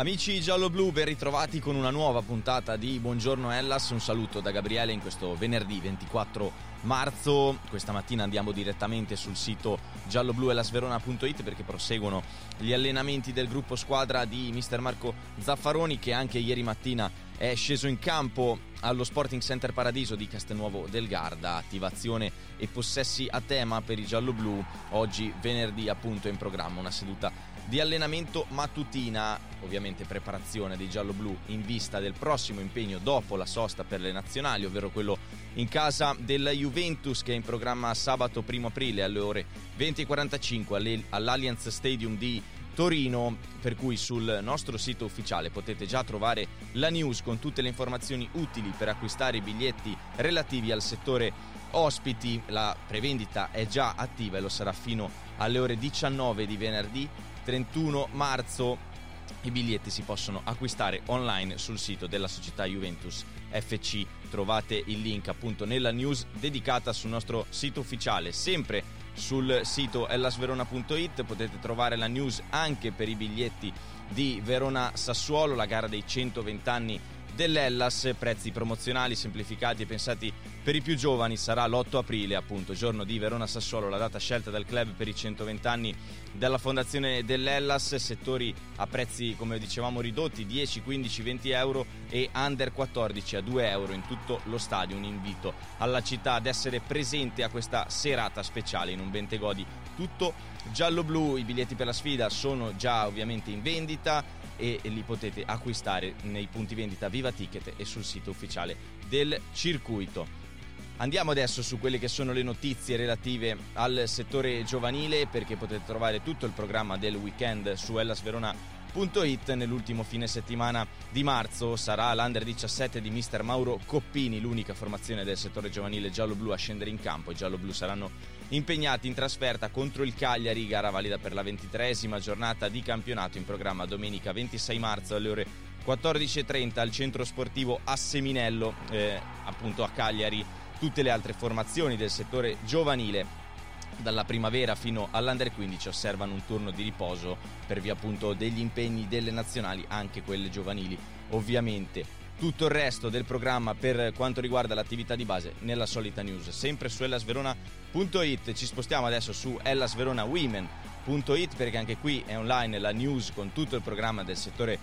Amici giallo-blu, ben ritrovati con una nuova puntata di Buongiorno Ellas. Un saluto da Gabriele in questo venerdì 24 marzo. Questa mattina andiamo direttamente sul sito giallobluelasverona.it perché proseguono gli allenamenti del gruppo squadra di mister Marco Zaffaroni che anche ieri mattina è sceso in campo allo Sporting Center Paradiso di Castelnuovo del Garda. Attivazione e possessi a tema per i giallo-blu. Oggi venerdì appunto in programma una seduta di allenamento mattutina, ovviamente preparazione dei giallo-blu in vista del prossimo impegno dopo la sosta per le nazionali, ovvero quello in casa della Juventus che è in programma sabato 1 aprile alle ore 20.45 all'Allianz Stadium di Torino, per cui sul nostro sito ufficiale potete già trovare la news con tutte le informazioni utili per acquistare i biglietti relativi al settore ospiti. La prevendita è già attiva e lo sarà fino alle ore 19 di venerdì 31 marzo i biglietti si possono acquistare online sul sito della società Juventus FC. Trovate il link appunto nella news dedicata sul nostro sito ufficiale. Sempre sul sito ellasverona.it potete trovare la news anche per i biglietti di Verona Sassuolo, la gara dei 120 anni dell'Ellas, prezzi promozionali semplificati e pensati per i più giovani sarà l'8 aprile, appunto, giorno di Verona Sassuolo, la data scelta dal club per i 120 anni della fondazione dell'Ellas, settori a prezzi come dicevamo ridotti 10, 15, 20 euro e under 14 a 2 euro in tutto lo stadio. Un invito alla città ad essere presente a questa serata speciale in un bentegodi tutto giallo-blu. I biglietti per la sfida sono già ovviamente in vendita e li potete acquistare nei punti vendita Viva Ticket e sul sito ufficiale del circuito. Andiamo adesso su quelle che sono le notizie relative al settore giovanile perché potete trovare tutto il programma del weekend su ellasverona.it nell'ultimo fine settimana di marzo sarà l'Under 17 di mister Mauro Coppini, l'unica formazione del settore giovanile giallo-blu a scendere in campo. I giallo-blu saranno impegnati in trasferta contro il Cagliari, gara valida per la ventitresima giornata di campionato in programma domenica 26 marzo alle ore 14.30 al centro sportivo Asseminello, eh, appunto a Cagliari tutte le altre formazioni del settore giovanile dalla primavera fino all'Under 15 osservano un turno di riposo per via appunto degli impegni delle nazionali, anche quelle giovanili. Ovviamente tutto il resto del programma per quanto riguarda l'attività di base nella solita news, sempre su ellasverona.it. Ci spostiamo adesso su ellasveronawomen.it perché anche qui è online la news con tutto il programma del settore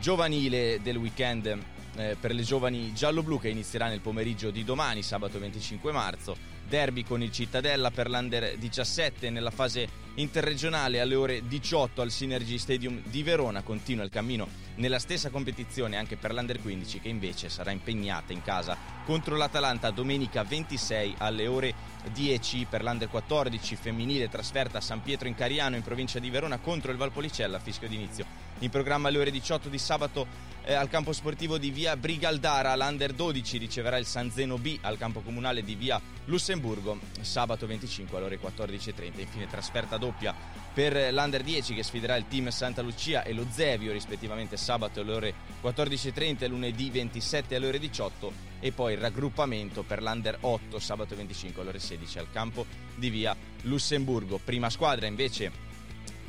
giovanile del weekend eh, per le giovani giallo-blu che inizierà nel pomeriggio di domani, sabato 25 marzo. Derby con il Cittadella per l'Under 17 nella fase interregionale alle ore 18 al Synergy Stadium di Verona. Continua il cammino nella stessa competizione anche per l'Under 15 che invece sarà impegnata in casa contro l'Atalanta domenica 26 alle ore 10 per l'Under 14 femminile trasferta a San Pietro in Cariano in provincia di Verona contro il Valpolicella fischio d'inizio in programma alle ore 18 di sabato eh, al campo sportivo di via Brigaldara. L'Under 12 riceverà il San Zeno B al campo comunale di via Lussemburgo sabato 25 alle ore 14.30. Infine trasferta doppia per l'Under 10 che sfiderà il team Santa Lucia e lo Zevio rispettivamente sabato alle ore 14.30 e lunedì 27 alle ore 18 e poi il raggruppamento per l'Under 8 sabato 25 alle ore 16 al campo di via Lussemburgo. Prima squadra invece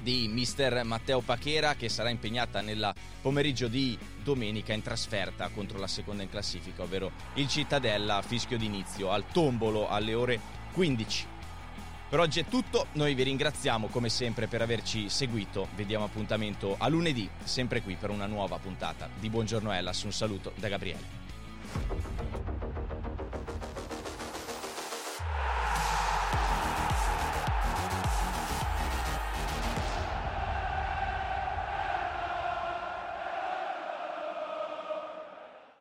di mister Matteo Pachera che sarà impegnata nel pomeriggio di domenica in trasferta contro la seconda in classifica, ovvero il Cittadella, fischio d'inizio al tombolo alle ore 15. Per oggi è tutto, noi vi ringraziamo come sempre per averci seguito, vediamo appuntamento a lunedì, sempre qui per una nuova puntata di Buongiorno Ellas, un saluto da Gabriele.